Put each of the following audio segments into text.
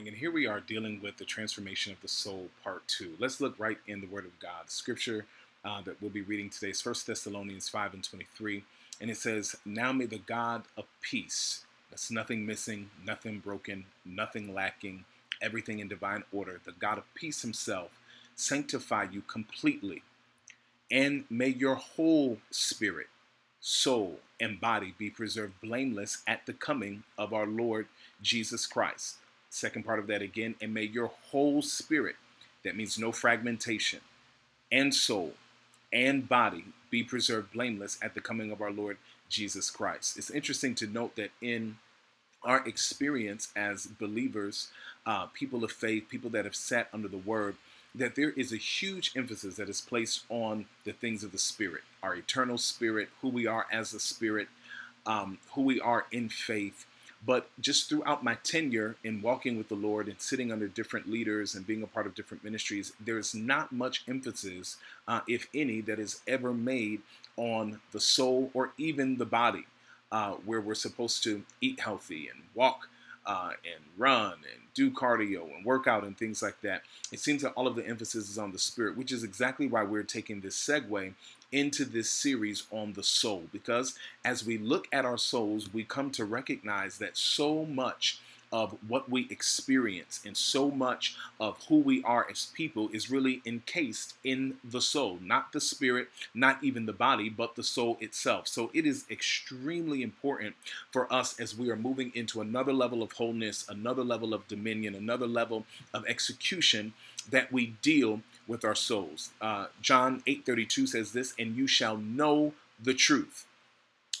morning, and here we are dealing with the transformation of the soul, part two. Let's look right in the Word of God. The scripture uh, that we'll be reading today is 1 Thessalonians 5 and 23, and it says, Now may the God of peace, that's nothing missing, nothing broken, nothing lacking, everything in divine order, the God of peace himself, sanctify you completely, and may your whole spirit, soul, and body be preserved blameless at the coming of our Lord Jesus Christ. Second part of that again, and may your whole spirit, that means no fragmentation, and soul and body be preserved blameless at the coming of our Lord Jesus Christ. It's interesting to note that in our experience as believers, uh, people of faith, people that have sat under the word, that there is a huge emphasis that is placed on the things of the spirit, our eternal spirit, who we are as a spirit, um, who we are in faith, but just throughout my tenure in walking with the Lord and sitting under different leaders and being a part of different ministries, there's not much emphasis, uh, if any, that is ever made on the soul or even the body, uh, where we're supposed to eat healthy and walk uh, and run and do cardio and workout and things like that. It seems that all of the emphasis is on the spirit, which is exactly why we're taking this segue into this series on the soul. Because as we look at our souls, we come to recognize that so much of what we experience and so much of who we are as people is really encased in the soul, not the spirit, not even the body, but the soul itself. So it is extremely important for us as we are moving into another level of wholeness, another level of dominion, another level of execution that we deal with our souls. Uh, John 8:32 says this, and you shall know the truth,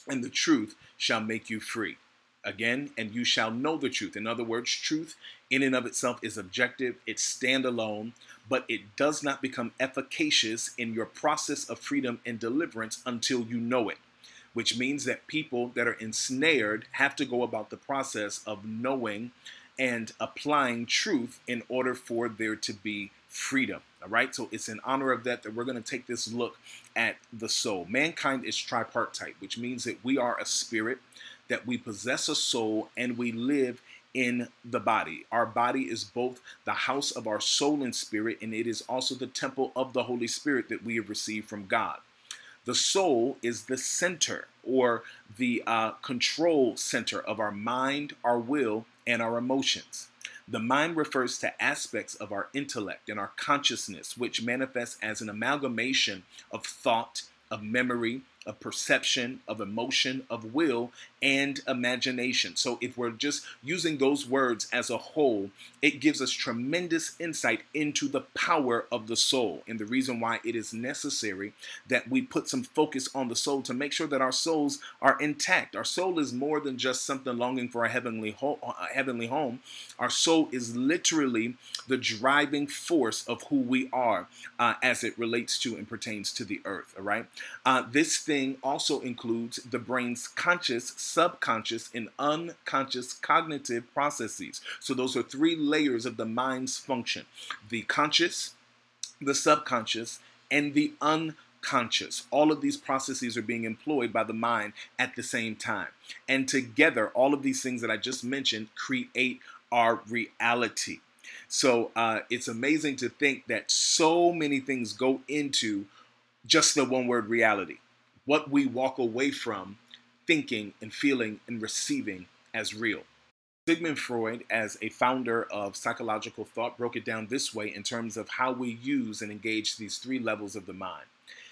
and the truth shall make you free again, and you shall know the truth. In other words, truth in and of itself is objective, it's standalone, but it does not become efficacious in your process of freedom and deliverance until you know it. Which means that people that are ensnared have to go about the process of knowing and applying truth in order for there to be freedom. All right, so it's in honor of that that we're going to take this look at the soul. Mankind is tripartite, which means that we are a spirit, that we possess a soul and we live in the body. Our body is both the house of our soul and spirit, and it is also the temple of the Holy Spirit that we have received from God. The soul is the center or the uh, control center of our mind, our will, and our emotions. The mind refers to aspects of our intellect and our consciousness, which manifests as an amalgamation of thought, of memory, of perception, of emotion, of will, and imagination. So, if we're just using those words as a whole, it gives us tremendous insight into the power of the soul and the reason why it is necessary that we put some focus on the soul to make sure that our souls are intact. Our soul is more than just something longing for a heavenly, ho- a heavenly home. Our soul is literally the driving force of who we are uh, as it relates to and pertains to the earth. All right. Uh, this thing also includes the brain's conscious, subconscious, and unconscious cognitive processes. So those are three layers of the mind's function the conscious, the subconscious, and the unconscious. All of these processes are being employed by the mind at the same time. And together, all of these things that I just mentioned create our reality. So uh, it's amazing to think that so many things go into just the one word reality what we walk away from thinking and feeling and receiving as real. Sigmund Freud, as a founder of psychological thought, broke it down this way in terms of how we use and engage these three levels of the mind.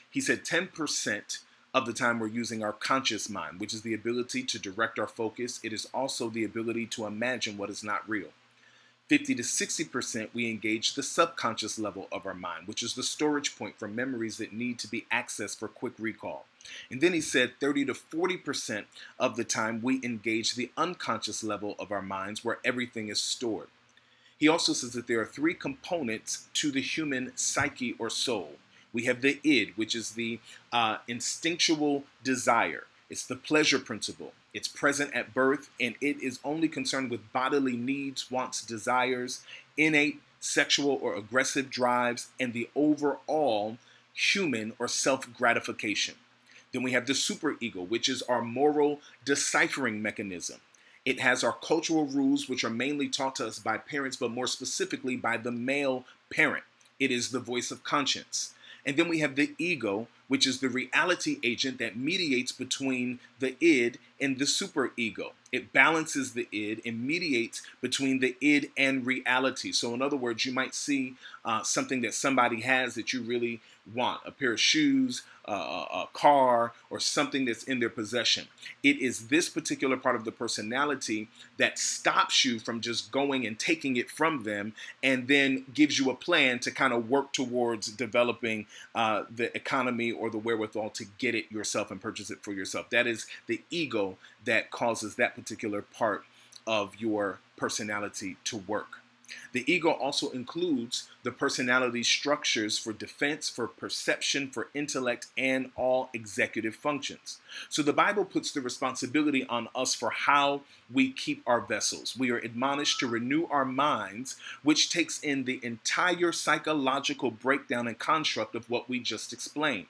He said 10% of the time we're using our conscious mind, which is the ability to direct our focus. It is also the ability to imagine what is not real. 50 to 60%, we engage the subconscious level of our mind, which is the storage point for memories that need to be accessed for quick recall. And then he said 30 to 40% of the time, we engage the unconscious level of our minds where everything is stored. He also says that there are three components to the human psyche or soul. We have the id, which is the uh, instinctual desire. It's the pleasure principle. It's present at birth and it is only concerned with bodily needs, wants, desires, innate sexual or aggressive drives, and the overall human or self gratification. Then we have the superego, which is our moral deciphering mechanism. It has our cultural rules, which are mainly taught to us by parents, but more specifically by the male parent. It is the voice of conscience. And then we have the ego, which is the reality agent that mediates between the id and the superego. It balances the id and mediates between the id and reality. So, in other words, you might see uh, something that somebody has that you really want a pair of shoes, a car, or something that's in their possession. It is this particular part of the personality that stops you from just going and taking it from them and then gives you a plan to kind of work towards developing uh, the economy or the wherewithal to get it yourself and purchase it for yourself. That is the ego that causes that particular part of your personality to work. The ego also includes the personality structures for defense, for perception, for intellect, and all executive functions. So the Bible puts the responsibility on us for how we keep our vessels. We are admonished to renew our minds, which takes in the entire psychological breakdown and construct of what we just explained.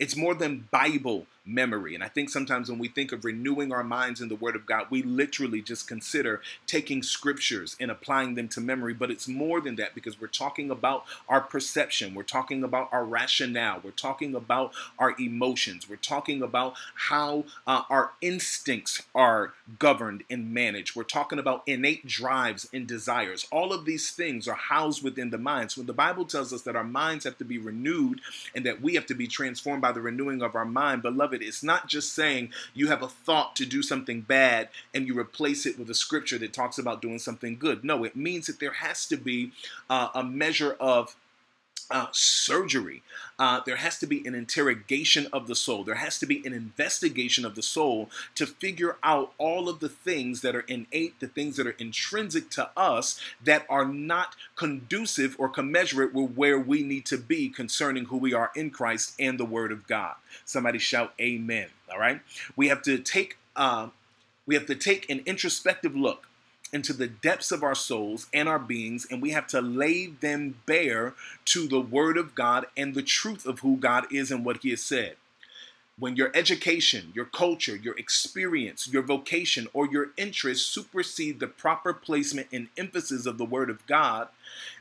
It's more than Bible memory. And I think sometimes when we think of renewing our minds in the Word of God, we literally just consider taking scriptures and applying them to memory. But it's more than that because we're talking about our perception, we're talking about our rationale, we're talking about our emotions, we're talking about how uh, our instincts are governed and managed, we're talking about innate drives and desires. All of these things are housed within the mind. So when the Bible tells us that our minds have to be renewed and that we have to be transformed by the renewing of our mind, beloved, it. It's not just saying you have a thought to do something bad and you replace it with a scripture that talks about doing something good. No, it means that there has to be uh, a measure of uh, surgery. Uh, there has to be an interrogation of the soul. There has to be an investigation of the soul to figure out all of the things that are innate, the things that are intrinsic to us that are not conducive or commensurate with where we need to be concerning who we are in Christ and the Word of God. Somebody shout Amen. All right. We have to take. Uh, we have to take an introspective look into the depths of our souls and our beings, and we have to lay them bare to the Word of God and the truth of who God is and what He has said. When your education, your culture, your experience, your vocation, or your interests supersede the proper placement and emphasis of the Word of God,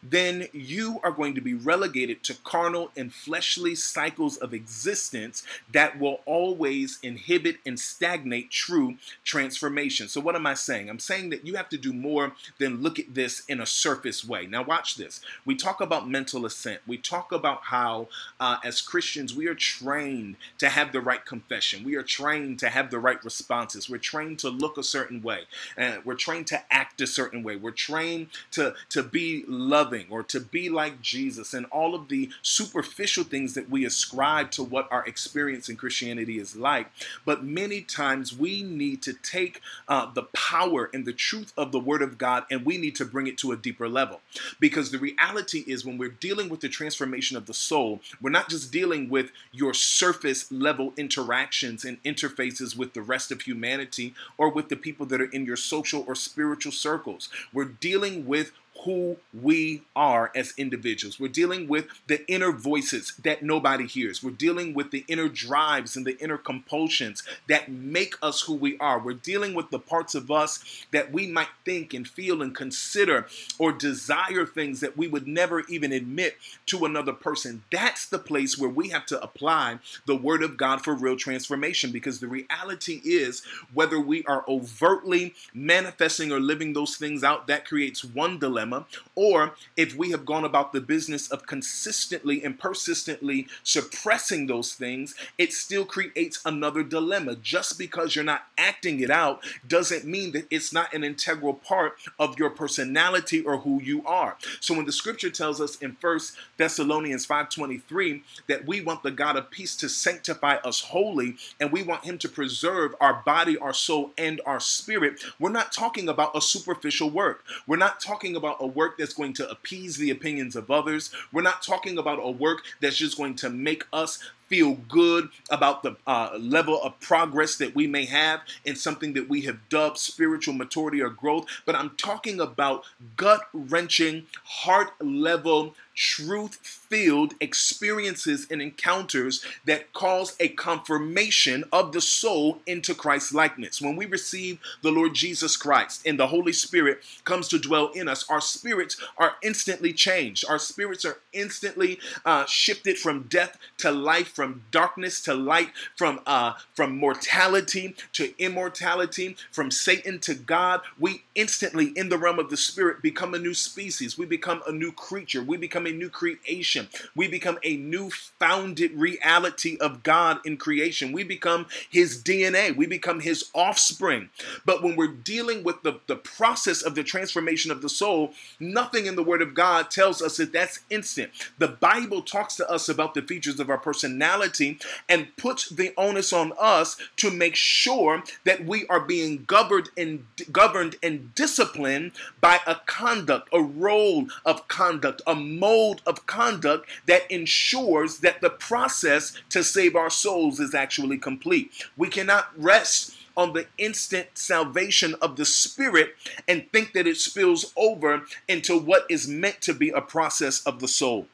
then you are going to be relegated to carnal and fleshly cycles of existence that will always inhibit and stagnate true transformation. So, what am I saying? I'm saying that you have to do more than look at this in a surface way. Now, watch this. We talk about mental assent, we talk about how, uh, as Christians, we are trained to have the right confession, we are trained to have the right responses, we're trained to look a certain way, and we're trained to act a certain way, we're trained to, to be loving or to be like Jesus and all of the superficial things that we ascribe to what our experience in Christianity is like. But many times we need to take uh, the power and the truth of the Word of God and we need to bring it to a deeper level. Because the reality is, when we're dealing with the transformation of the soul, we're not just dealing with your surface level interactions and interfaces with the rest of humanity or with the people that are in your social or spiritual circles. We're dealing with who we are as individuals. We're dealing with the inner voices that nobody hears. We're dealing with the inner drives and the inner compulsions that make us who we are. We're dealing with the parts of us that we might think and feel and consider or desire things that we would never even admit to another person. That's the place where we have to apply the Word of God for real transformation because the reality is whether we are overtly manifesting or living those things out, that creates one dilemma dilemma, or if we have gone about the business of consistently and persistently suppressing those things, it still creates another dilemma. Just because you're not acting it out doesn't mean that it's not an integral part of your personality or who you are. So when the scripture tells us in First Thessalonians 5:23 that we want the God of peace to sanctify us wholly and we want him to preserve our body, our soul and our spirit, we're not talking about a superficial work. We're not talking about a work that's going to appease the opinions of others. We're not talking about a work that's just going to make us feel good about the uh, level of progress that we may have in something that we have dubbed spiritual maturity or growth, but I'm talking about gut wrenching, heart level truth filled experiences and encounters that cause a confirmation of the soul into Christ's likeness. When we receive the Lord Jesus Christ and the Holy Spirit comes to dwell in us, our spirits are instantly changed. Our spirits are instantly uh, shifted from death to life, from darkness to light, from uh, from mortality to immortality, from Satan to God. We instantly, in the realm of the spirit, become a new species. We become a new creature. We become a new creation. We become a new founded reality of God in creation. We become His DNA. We become His offspring. But when we're dealing with the, the process of the transformation of the soul, nothing in the Word of God tells us that that's instant. The Bible talks to us about the features of our personality and puts the onus on us to make sure that we are being governed and governed and disciplined by a conduct, a role of conduct, a mode of conduct that ensures that the process to save our souls is actually complete. We cannot rest on the instant salvation of the spirit and think that it spills over into what is meant to be a process of the soul.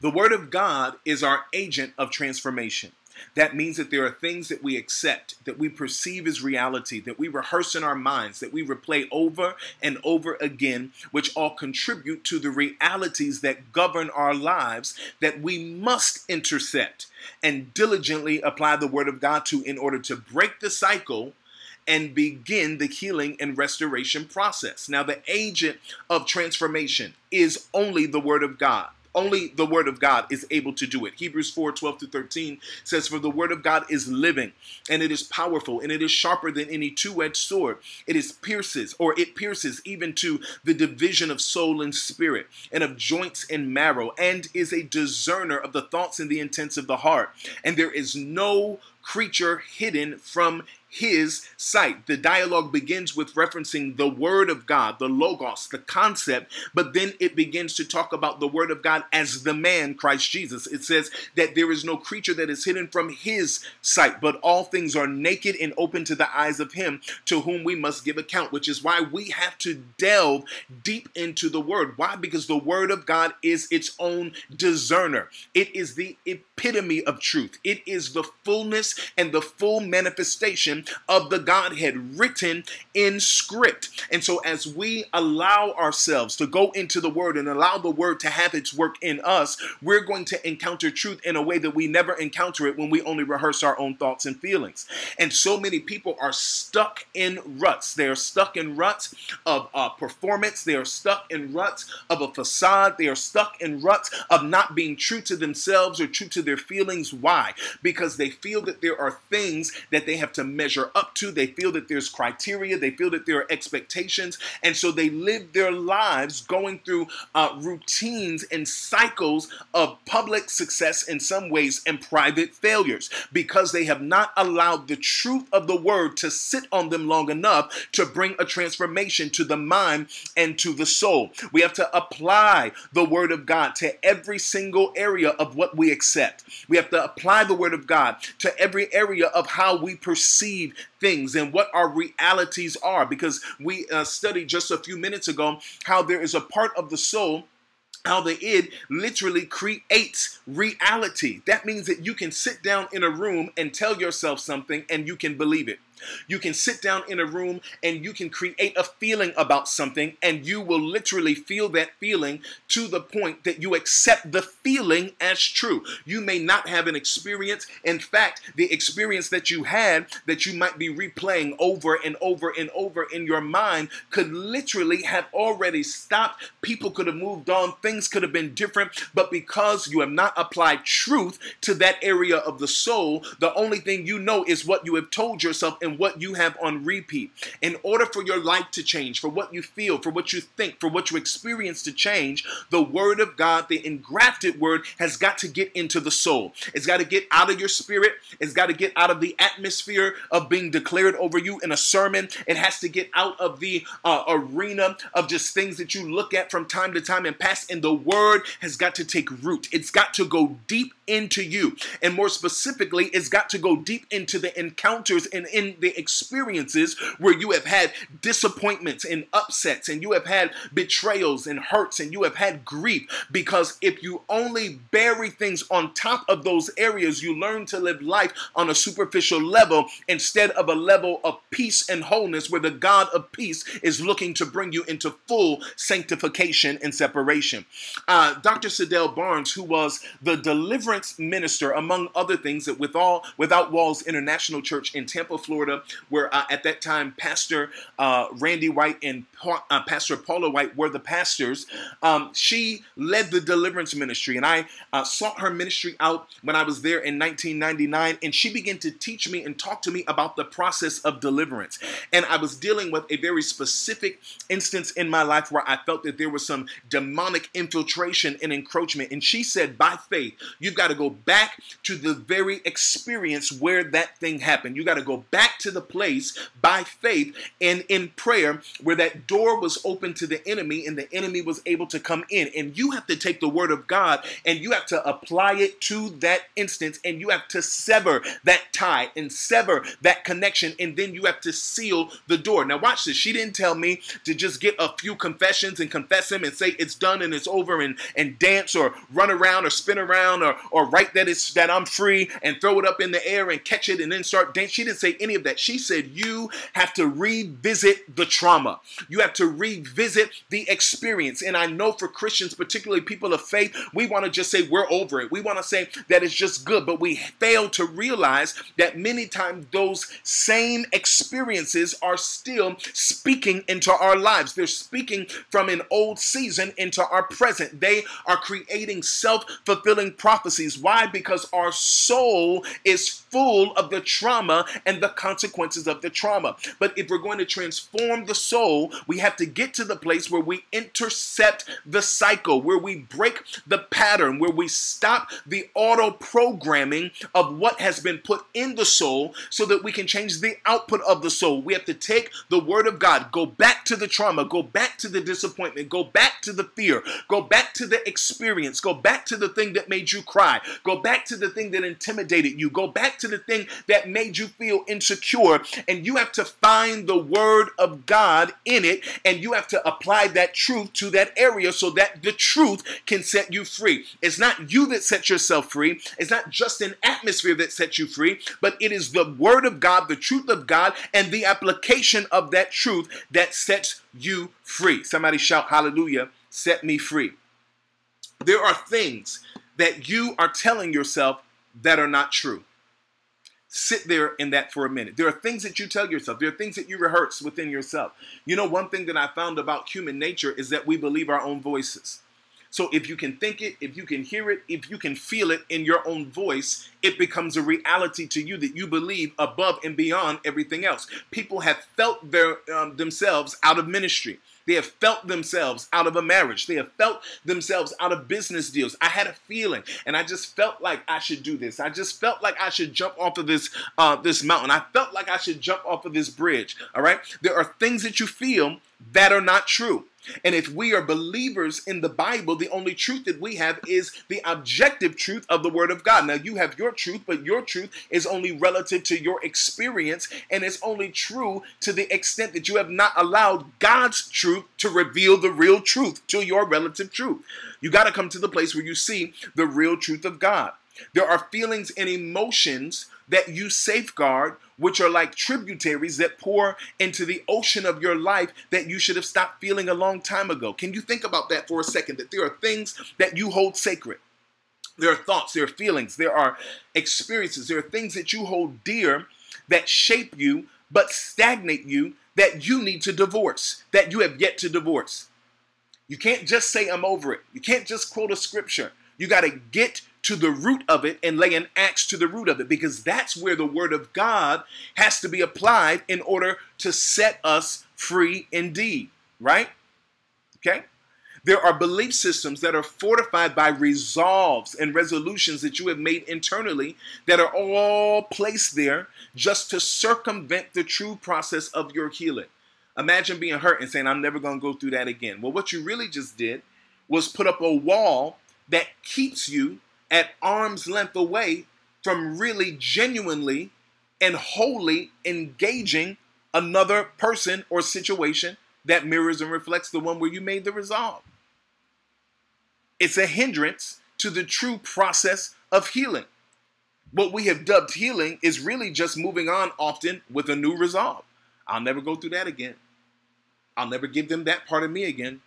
The Word of God is our agent of transformation. That means that there are things that we accept, that we perceive as reality, that we rehearse in our minds, that we replay over and over again, which all contribute to the realities that govern our lives that we must intercept and diligently apply the Word of God to in order to break the cycle and begin the healing and restoration process. Now, the agent of transformation is only the Word of God. Only the word of God is able to do it. Hebrews 4 12 to 13 says, For the word of God is living and it is powerful and it is sharper than any two edged sword. It is pierces or it pierces even to the division of soul and spirit and of joints and marrow and is a discerner of the thoughts and the intents of the heart. And there is no creature hidden from his sight. The dialogue begins with referencing the Word of God, the Logos, the concept, but then it begins to talk about the Word of God as the man, Christ Jesus. It says that there is no creature that is hidden from his sight, but all things are naked and open to the eyes of him to whom we must give account, which is why we have to delve deep into the Word. Why? Because the Word of God is its own discerner, it is the epitome of truth, it is the fullness and the full manifestation of the Godhead written in script. And so, as we allow ourselves to go into the Word and allow the Word to have its work in us, we're going to encounter truth in a way that we never encounter it when we only rehearse our own thoughts and feelings. And so many people are stuck in ruts. They are stuck in ruts of uh, performance, they are stuck in ruts of a facade, they are stuck in ruts of not being true to themselves or true to their feelings. Why? Because they feel that there are things that they have to measure measure up to. They feel that there's criteria, they feel that there are expectations, and so they live their lives going through uh, routines and cycles of public success in some ways and private failures because they have not allowed the truth of the word to sit on them long enough to bring a transformation to the mind and to the soul. We have to apply the word of God to every single area of what we accept. We have to apply the word of God to every area of how we perceive things and what our realities are. Because we uh, studied just a few minutes ago how there is a part of the soul how the id literally creates reality. That means that you can sit down in a room and tell yourself something and you can believe it. You can sit down in a room and you can create a feeling about something, and you will literally feel that feeling to the point that you accept the feeling as true. You may not have an experience. In fact, the experience that you had that you might be replaying over and over and over in your mind could literally have already stopped. People could have moved on, things could have been different, but because you have not applied truth to that area of the soul, the only thing you know is what you have told yourself and what you have on repeat. In order for your life to change, for what you feel, for what you think, for what you experience to change, the Word of God, the engrafted Word, has got to get into the soul. It's got to get out of your spirit. It's got to get out of the atmosphere of being declared over you in a sermon. It has to get out of the uh, arena of just things that you look at from time to time and pass. And the Word has got to take root. It's got to go deep into you. And more specifically, it's got to go deep into the encounters and in the experiences where you have had disappointments and upsets and you have had betrayals and hurts and you have had grief. Because if you only bury things on top of those areas, you learn to live life on a superficial level instead of a level of peace and wholeness where the God of peace is looking to bring you into full sanctification and separation. Uh, Dr. Sadell Barnes, who was the deliverance minister, among other things, that with all Without Walls International Church in Tampa, Florida, where uh, at that time Pastor uh, Randy White and pa- uh, Pastor Paula White were the pastors. Um, she led the deliverance ministry, and I uh, sought her ministry out when I was there in 1999, and she began to teach me and talk to me about the process of deliverance. And I was dealing with a very specific instance in my life where I felt that there was some demonic infiltration and encroachment. And she said, by faith, you've got to go back to the very experience where that thing happened. You got to go back to the place by faith and in prayer where that door was open to the enemy and the enemy was able to come in. And you have to take the word of God and you have to apply it to that instance and you have to sever that tie and sever that connection and then you have to seal the door. Now watch this. She didn't tell me to just get a few confessions and confess him and say it's done and it's over and and dance or run around or spin around or or write that it's that I'm free and throw it up in the air and catch it and then start dance. She didn't say any of that. She said you have to revisit the trauma. You have to revisit the experience. And I know for Christians, particularly people of faith, we want to just say we're over it. We want to say that it's just good, but we fail to realize that many times those same experiences are still speaking into our lives. They're speaking from an old season into our present. They are creating self fulfilling prophecies. Why? Because our soul is full of the trauma and the consequences of the trauma. But if we're going to transform the soul, we have to get to the place where we intercept the cycle, where we break the pattern, where we stop the auto programming of what has been put in the soul so that we can change the output of the soul. We have to take the word of God, go back to the trauma, go back to the disappointment, go back to the fear, go back to the experience, go back to the thing that made you cry, go back to the thing that intimidated you, go back to the thing that made you feel insecure. And you have to find the word of God in it and you have to apply that truth to that area so that the truth can set you free. It's not you that sets yourself free, it's not just an atmosphere that sets you free, but it is the word of God, the truth of God, and the application of that truth that sets you free. Somebody shout, Hallelujah, set me free. There are things that you are telling yourself that are not true sit there in that for a minute. There are things that you tell yourself, there are things that you rehearse within yourself. You know, one thing that I found about human nature is that we believe our own voices. So if you can think it, if you can hear it, if you can feel it in your own voice, it becomes a reality to you that you believe above and beyond everything else. People have felt their um, themselves out of ministry. They have felt themselves out of a marriage. They have felt themselves out of business deals. I had a feeling, and I just felt like I should do this. I just felt like I should jump off of this uh, this mountain. I felt like I should jump off of this bridge. All right. There are things that you feel that are not true. And if we are believers in the Bible, the only truth that we have is the objective truth of the Word of God. Now, you have your truth, but your truth is only relative to your experience, and it's only true to the extent that you have not allowed God's truth to reveal the real truth to your relative truth. You got to come to the place where you see the real truth of God. There are feelings and emotions that you safeguard, which are like tributaries that pour into the ocean of your life that you should have stopped feeling a long time ago. Can you think about that for a second? That there are things that you hold sacred. There are thoughts, there are feelings, there are experiences, there are things that you hold dear that shape you but stagnate you that you need to divorce, that you have yet to divorce. You can't just say, I'm over it. You can't just quote a scripture. You got to get to the root of it and lay an axe to the root of it because that's where the word of God has to be applied in order to set us free indeed, right? Okay? There are belief systems that are fortified by resolves and resolutions that you have made internally that are all placed there just to circumvent the true process of your healing. Imagine being hurt and saying, I'm never going to go through that again. Well, what you really just did was put up a wall that keeps you at arm's length away from really genuinely and wholly engaging another person or situation that mirrors and reflects the one where you made the resolve. It's a hindrance to the true process of healing. What we have dubbed healing is really just moving on often with a new resolve. I'll never go through that again. I'll never give them that part of me again.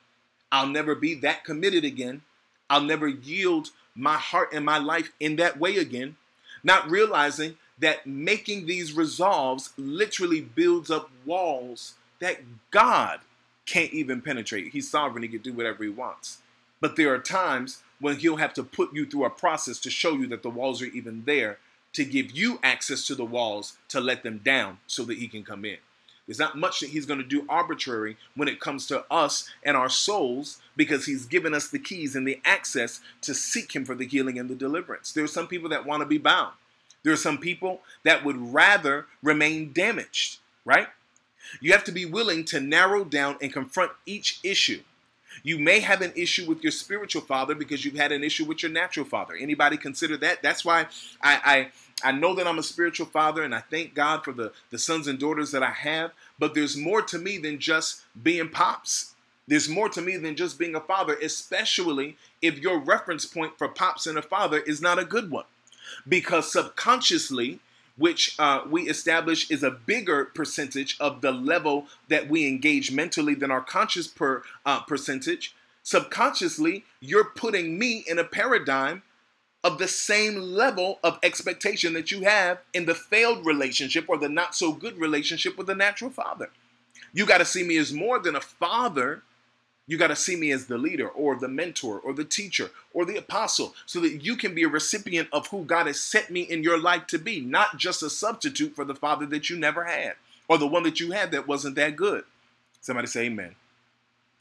I'll never be that committed again. I'll never yield my heart and my life in that way again. Not realizing that making these resolves literally builds up walls that God can't even penetrate. He's sovereign, he can do whatever he wants. But there are times when he'll have to put you through a process to show you that the walls are even there to give you access to the walls to let them down so that he can come in. There's not much that he's going to do arbitrary when it comes to us and our souls because he's given us the keys and the access to seek him for the healing and the deliverance. There are some people that want to be bound. There are some people that would rather remain damaged, right? You have to be willing to narrow down and confront each issue. You may have an issue with your spiritual father because you've had an issue with your natural father. Anybody consider that? That's why I, I, know that I'm a spiritual father and I thank God for the, the sons and daughters that I have. But there's more to me than just being pops. There's more to me than just being a father, especially if your reference point for pops and a father is not a good one because subconsciously, which uh, we establish is a bigger percentage of the level that we engage mentally than our conscious per uh, percentage. Subconsciously, you're putting me in a paradigm of the same level of expectation that you have in the failed relationship or the not so good relationship with the natural father. You got to see me as more than a father you got to see me as the leader or the mentor or the teacher or the apostle so that you can be a recipient of who God has set me in your life to be, not just a substitute for the father that you never had or the one that you had that wasn't that good. Somebody say amen.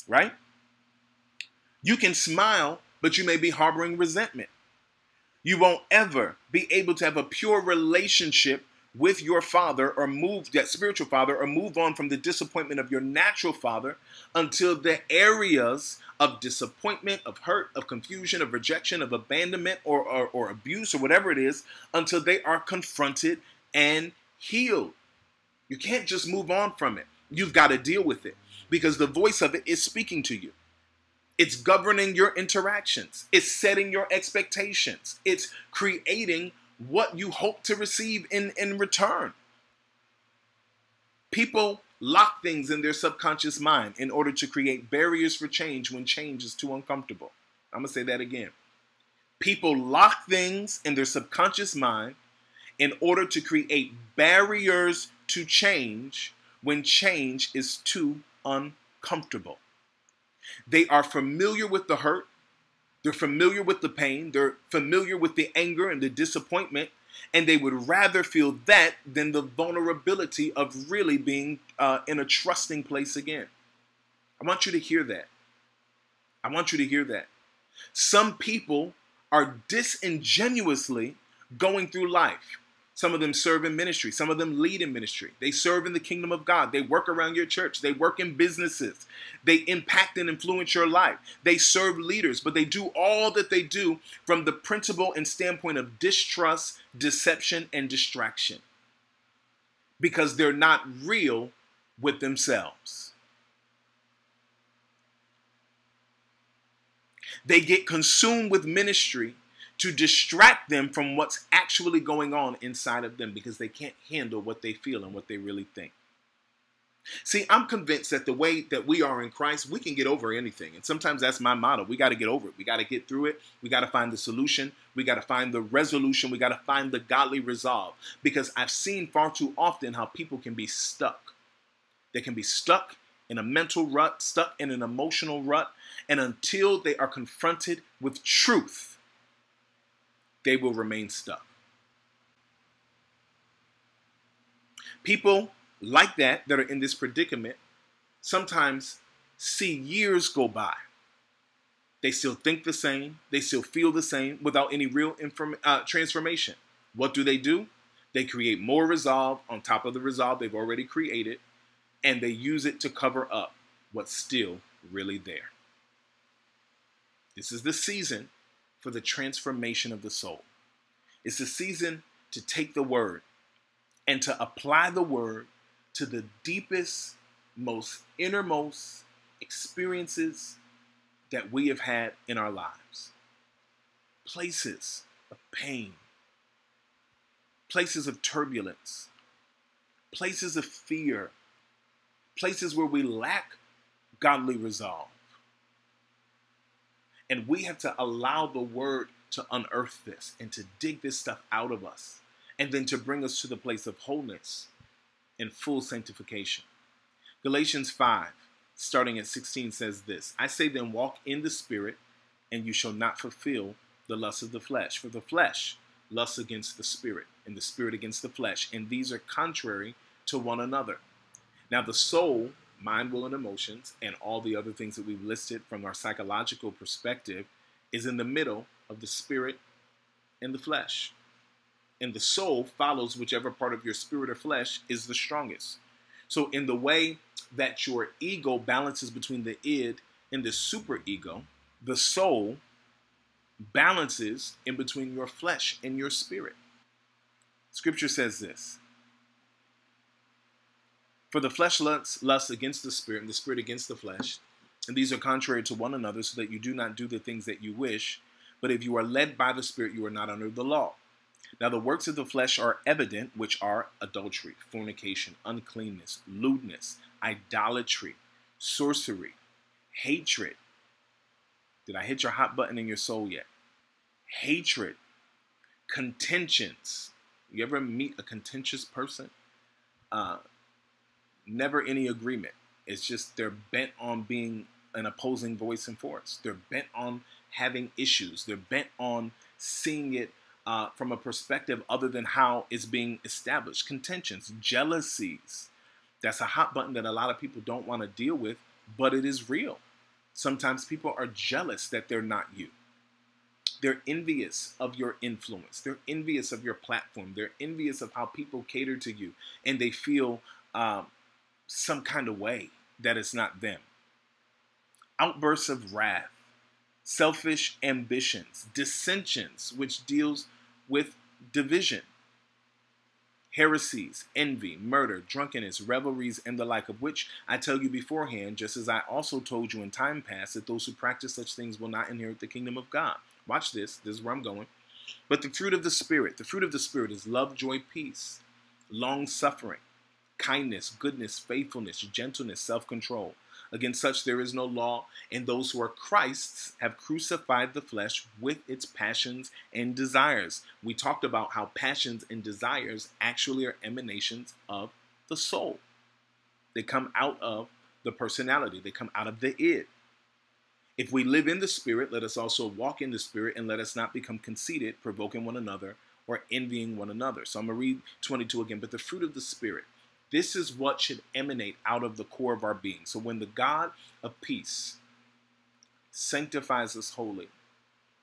Right? You can smile, but you may be harboring resentment. You won't ever be able to have a pure relationship with your father or move that spiritual father or move on from the disappointment of your natural father until the areas of disappointment, of hurt, of confusion, of rejection, of abandonment, or, or, or abuse, or whatever it is, until they are confronted and healed. You can't just move on from it. You've got to deal with it because the voice of it is speaking to you. It's governing your interactions. It's setting your expectations. It's creating what you hope to receive in, in return. People lock things in their subconscious mind in order to create barriers for change when change is too uncomfortable. I'm going to say that again. People lock things in their subconscious mind in order to create barriers to change when change is too uncomfortable. They are familiar with the hurt, they're familiar with the pain, they're familiar with the anger and the disappointment, and they would rather feel that than the vulnerability of really being uh, in a trusting place again. I want you to hear that. I want you to hear that. Some people are disingenuously going through life some of them serve in ministry. Some of them lead in ministry. They serve in the kingdom of God. They work around your church. They work in businesses. They impact and influence your life. They serve leaders, but they do all that they do from the principle and standpoint of distrust, deception, and distraction because they're not real with themselves. They get consumed with ministry to distract them from what's actually going on inside of them because they can't handle what they feel and what they really think. See, I'm convinced that the way that we are in Christ, we can get over anything. And sometimes that's my motto. We got to get over it. We got to get through it. We got to find the solution. We got to find the resolution. We got to find the godly resolve. Because I've seen far too often how people can be stuck. They can be stuck in a mental rut, stuck in an emotional rut. And until they are confronted with truth, they will remain stuck. People like that, that are in this predicament, sometimes see years go by. They still think the same, they still feel the same without any real inform- uh, transformation. What do they do? They create more resolve on top of the resolve they've already created, and they use it to cover up what's still really there. This is the season for the transformation of the soul. It's a season to take the word and to apply the word to the deepest, most innermost experiences that we have had in our lives. Places of pain, places of turbulence, places of fear, places where we lack godly resolve. And we have to allow the word to unearth this and to dig this stuff out of us and then to bring us to the place of wholeness and full sanctification. Galatians 5, starting at 16, says this I say then, walk in the Spirit, and you shall not fulfill the lust of the flesh. For the flesh lusts against the Spirit, and the Spirit against the flesh, and these are contrary to one another. Now, the soul, mind, will, and emotions, and all the other things that we've listed from our psychological perspective, is in the middle of the spirit and the flesh and the soul follows whichever part of your spirit or flesh is the strongest. So, in the way that your ego balances between the id and the superego, the soul balances in between your flesh and your spirit. Scripture says this For the flesh lusts, lusts against the spirit, and the spirit against the flesh, and these are contrary to one another, so that you do not do the things that you wish. But if you are led by the spirit, you are not under the law. Now, the works of the flesh are evident, which are adultery, fornication, uncleanness, lewdness, idolatry, sorcery, hatred. Did I hit your hot button in your soul yet? Hatred, contentions. You ever meet a contentious person? Uh, never any agreement. It's just they're bent on being an opposing voice and force. They're bent on having issues. They're bent on seeing it uh, from a perspective other than how it's being established. Contentions, jealousies. That's a hot button that a lot of people don't want to deal with, but it is real. Sometimes people are jealous that they're not you. They're envious of your influence. They're envious of your platform. They're envious of how people cater to you, and they feel um, some kind of way that it's not them. Outbursts of wrath, selfish ambitions, dissensions, which deals with division, heresies, envy, murder, drunkenness, revelries, and the like, of which I tell you beforehand, just as I also told you in time past, that those who practice such things will not inherit the kingdom of God. Watch this, this is where I'm going. But the fruit of the Spirit, the fruit of the Spirit is love, joy, peace, long suffering, kindness, goodness, faithfulness, gentleness, self control. Against such there is no law, and those who are Christ's have crucified the flesh with its passions and desires. We talked about how passions and desires actually are emanations of the soul. They come out of the personality, they come out of the id. If we live in the Spirit, let us also walk in the Spirit, and let us not become conceited, provoking one another, or envying one another. So I'm going to read 22 again. But the fruit of the Spirit this is what should emanate out of the core of our being. So when the God of peace sanctifies us wholly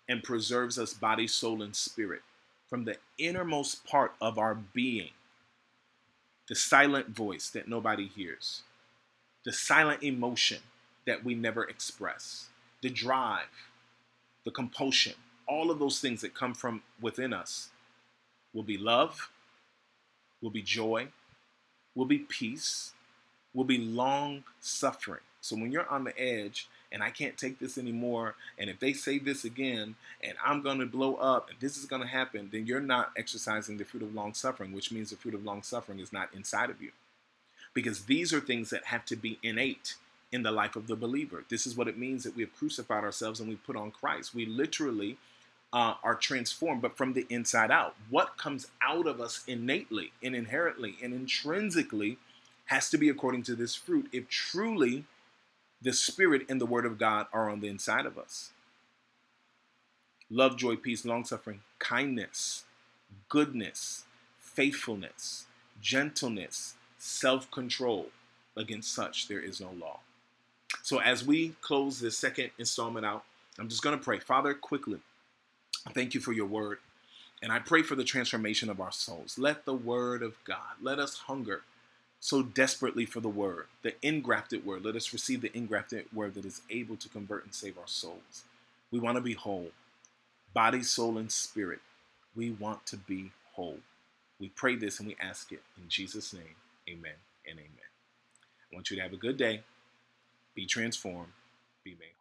and preserves us body, soul, and spirit from the innermost part of our being, the silent voice that nobody hears, the silent emotion that we never express, the drive, the compulsion, all of those things that come from within us will be love, will be joy, will be peace, will be long suffering. So when you're on the edge and I can't take this anymore, and if they say this again, and I'm going to blow up, and this is going to happen, then you're not exercising the fruit of long suffering, which means the fruit of long suffering is not inside of you. Because these are things that have to be innate in the life of the believer. This is what it means that we have crucified ourselves and we put on Christ. We literally uh, are transformed, but from the inside out. What comes out of us innately and inherently and intrinsically has to be according to this fruit if truly the Spirit and the Word of God are on the inside of us. Love, joy, peace, long suffering, kindness, goodness, faithfulness, gentleness, self control. Against such, there is no law. So, as we close this second installment out, I'm just going to pray. Father, quickly, Thank you for your word. And I pray for the transformation of our souls. Let the word of God, let us hunger so desperately for the word, the engrafted word. Let us receive the engrafted word that is able to convert and save our souls. We want to be whole, body, soul, and spirit. We want to be whole. We pray this and we ask it in Jesus' name. Amen and amen. I want you to have a good day. Be transformed. Be made